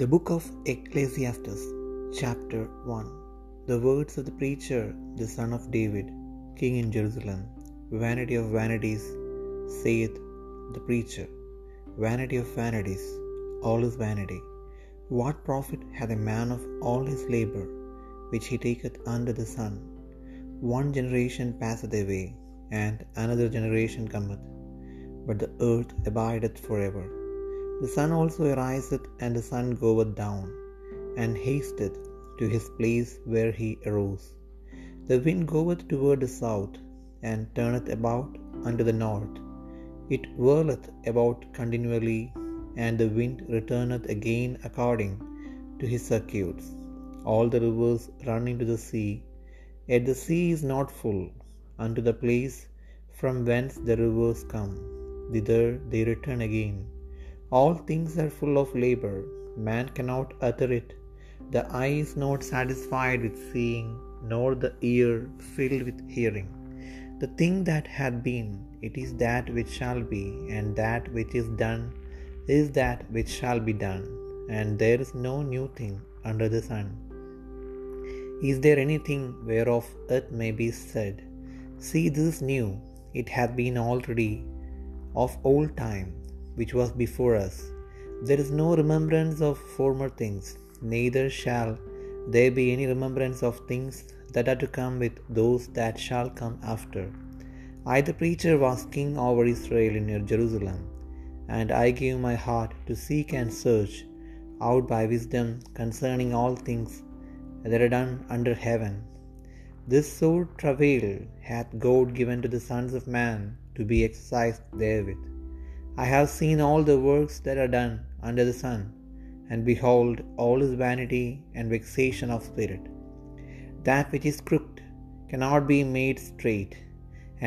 The Book of Ecclesiastes, Chapter 1 The words of the preacher, the son of David, king in Jerusalem. Vanity of vanities, saith the preacher. Vanity of vanities, all is vanity. What profit hath a man of all his labour, which he taketh under the sun? One generation passeth away, and another generation cometh, but the earth abideth for ever. The sun also ariseth, and the sun goeth down, and hasteth to his place where he arose. The wind goeth toward the south, and turneth about unto the north. It whirleth about continually, and the wind returneth again according to his circuits. All the rivers run into the sea, yet the sea is not full. Unto the place from whence the rivers come, thither they return again. All things are full of labor, man cannot utter it. The eye is not satisfied with seeing, nor the ear filled with hearing. The thing that hath been, it is that which shall be, and that which is done is that which shall be done, and there is no new thing under the sun. Is there anything whereof it may be said, See, this is new, it hath been already of old time, which was before us. There is no remembrance of former things, neither shall there be any remembrance of things that are to come with those that shall come after. I, the preacher, was king over Israel in Jerusalem, and I gave my heart to seek and search out by wisdom concerning all things that are done under heaven. This sore travail hath God given to the sons of man to be exercised therewith. I have seen all the works that are done under the sun, and behold, all is vanity and vexation of spirit. That which is crooked cannot be made straight,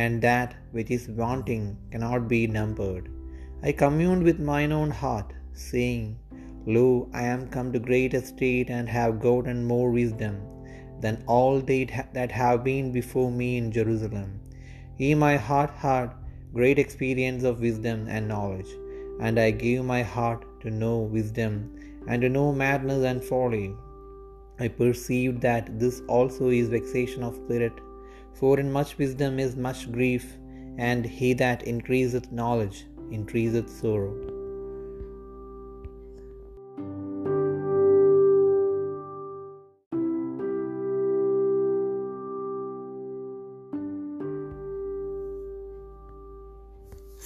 and that which is wanting cannot be numbered. I communed with mine own heart, saying, Lo, I am come to great estate, and have gotten more wisdom than all they that have been before me in Jerusalem. Ye my heart had great experience of wisdom and knowledge, and I gave my heart to know wisdom, and to know madness and folly. I perceived that this also is vexation of spirit, for in much wisdom is much grief, and he that increaseth knowledge increaseth sorrow.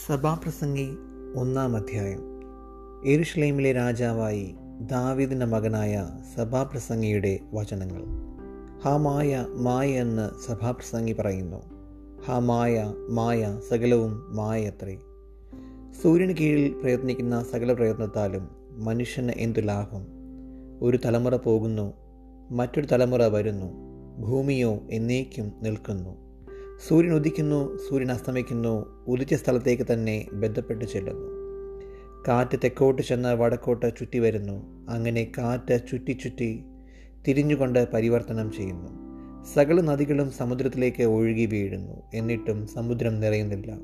സഭാപ്രസംഗി ഒന്നാം അധ്യായം. എരുഷ്ലൈമിലെ രാജാവായി ദാവിദിന്റെ മകനായ സഭാപ്രസംഗിയുടെ വചനങ്ങൾ. ഹാ മായ എന്ന് സഭാപ്രസംഗി പറയുന്നു. ഹാ മായ മായ സകലവും മായത്രേ. സൂര്യന് കീഴിൽ പ്രയത്നിക്കുന്ന സകല പ്രയത്നത്താലും മനുഷ്യന് എന്തു ലാഭം? ഒരു തലമുറ പോകുന്നു മറ്റൊരു തലമുറ വരുന്നു ഭൂമിയോ എന്നേക്കും നിൽക്കുന്നു. സൂര്യൻ ഉദിക്കുന്നു സൂര്യൻ അസ്തമിക്കുന്നു ഉദിച്ച സ്ഥലത്തേക്ക് തന്നെ ബന്ധപ്പെട്ട് ചെല്ലുന്നു. കാറ്റ് തെക്കോട്ട് ചെന്ന് വടക്കോട്ട് ചുറ്റി വരുന്നു. അങ്ങനെ കാറ്റ് ചുറ്റി ചുറ്റി തിരിഞ്ഞുകൊണ്ട് പരിവർത്തനം ചെയ്യുന്നു. സകല നദികളും സമുദ്രത്തിലേക്ക് ഒഴുകി വീഴുന്നു. എന്നിട്ടും സമുദ്രം നിറയുന്നില്ല.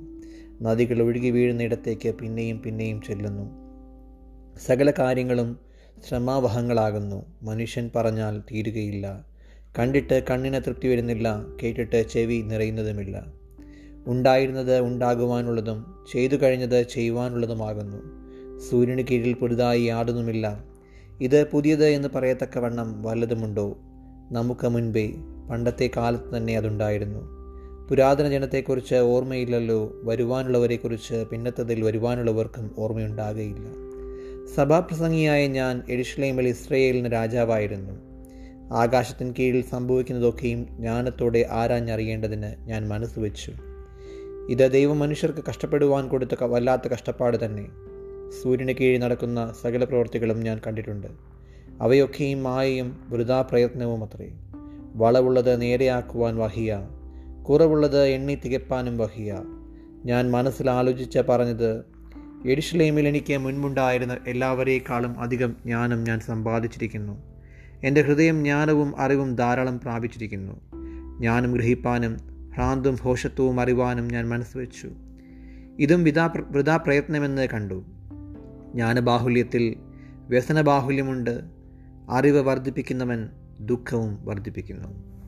നദികൾ ഒഴുകി വീഴുന്നിടത്തേക്ക് പിന്നെയും പിന്നെയും ചെല്ലുന്നു. സകല കാര്യങ്ങളും ശ്രമാവഹങ്ങളാകുന്നു. മനുഷ്യൻ പറഞ്ഞാൽ തീരുകയില്ല. കണ്ടിട്ട് കണ്ണിന് തൃപ്തി വരുന്നില്ല കേട്ടിട്ട് ചെവി നിറയുന്നതുമില്ല. ഉണ്ടായിരുന്നത് ഉണ്ടാകുവാനുള്ളതും ചെയ്തു കഴിഞ്ഞത് ചെയ്യുവാനുള്ളതുമാകുന്നു. സൂര്യന് കീഴിൽ പുതുതായി യാതൊന്നുമില്ല. ഇത് പുതിയത് എന്ന് പറയത്തക്കവണ്ണം വല്ലതുമുണ്ടോ? നമുക്ക് മുൻപേ പണ്ടത്തെ കാലത്ത് തന്നെ അതുണ്ടായിരുന്നു. പുരാതന ജനത്തെക്കുറിച്ച് ഓർമ്മയില്ലല്ലോ വരുവാനുള്ളവരെക്കുറിച്ച് പിന്നത്തതിൽ വരുവാനുള്ളവർക്കും ഓർമ്മയുണ്ടാകുകയില്ല സഭാപ്രസംഗിയായ ഞാൻ എഡിഷ്ലേമിൽ ഇസ്രയേലിന് രാജാവായിരുന്നു. ആകാശത്തിന് കീഴിൽ സംഭവിക്കുന്നതൊക്കെയും ജ്ഞാനത്തോടെ ആരാഞ്ഞറിയേണ്ടതിന് ഞാൻ മനസ്സ് വെച്ചു. ഇത് ദൈവം മനുഷ്യർക്ക് കഷ്ടപ്പെടുവാൻ കൊടുത്ത വല്ലാത്ത കഷ്ടപ്പാട് തന്നെ. സൂര്യന് കീഴിൽ നടക്കുന്ന സകല പ്രവൃത്തികളും ഞാൻ കണ്ടിട്ടുണ്ട്. അവയൊക്കെയും മായയും വൃതാ പ്രയത്നവും അത്രേ. വളവുള്ളത് നേരെയാക്കുവാൻ വഹിയ. കുറവുള്ളത് എണ്ണി തികപ്പാനും വഹിയ. ഞാൻ മനസ്സിൽ ആലോചിച്ച പറഞ്ഞത് എഡിഷ്ലേമിൽ എനിക്ക് മുൻപുണ്ടായിരുന്ന എല്ലാവരേക്കാളും അധികം ജ്ഞാനം ഞാൻ സമ്പാദിച്ചിരിക്കുന്നു. എന്റെ ഹൃദയം ജ്ഞാനവും അറിവും ധാരാളം പ്രാപിച്ചിരിക്കുന്നു. ജ്ഞാനം ഗ്രഹിപ്പാനും ഭ്രാന്തും ഭോഷത്വവും അറിവാനും ഞാൻ മനസ്സ് വെച്ചു. ഇതും വിതാ വൃതാ പ്രയത്നമെന്ന് കണ്ടു. ജ്ഞാനബാഹുല്യത്തിൽ വ്യസനബാഹുല്യമുണ്ട്. അറിവ് വർദ്ധിപ്പിക്കുന്നവൻ ദുഃഖവും വർദ്ധിപ്പിക്കുന്നു.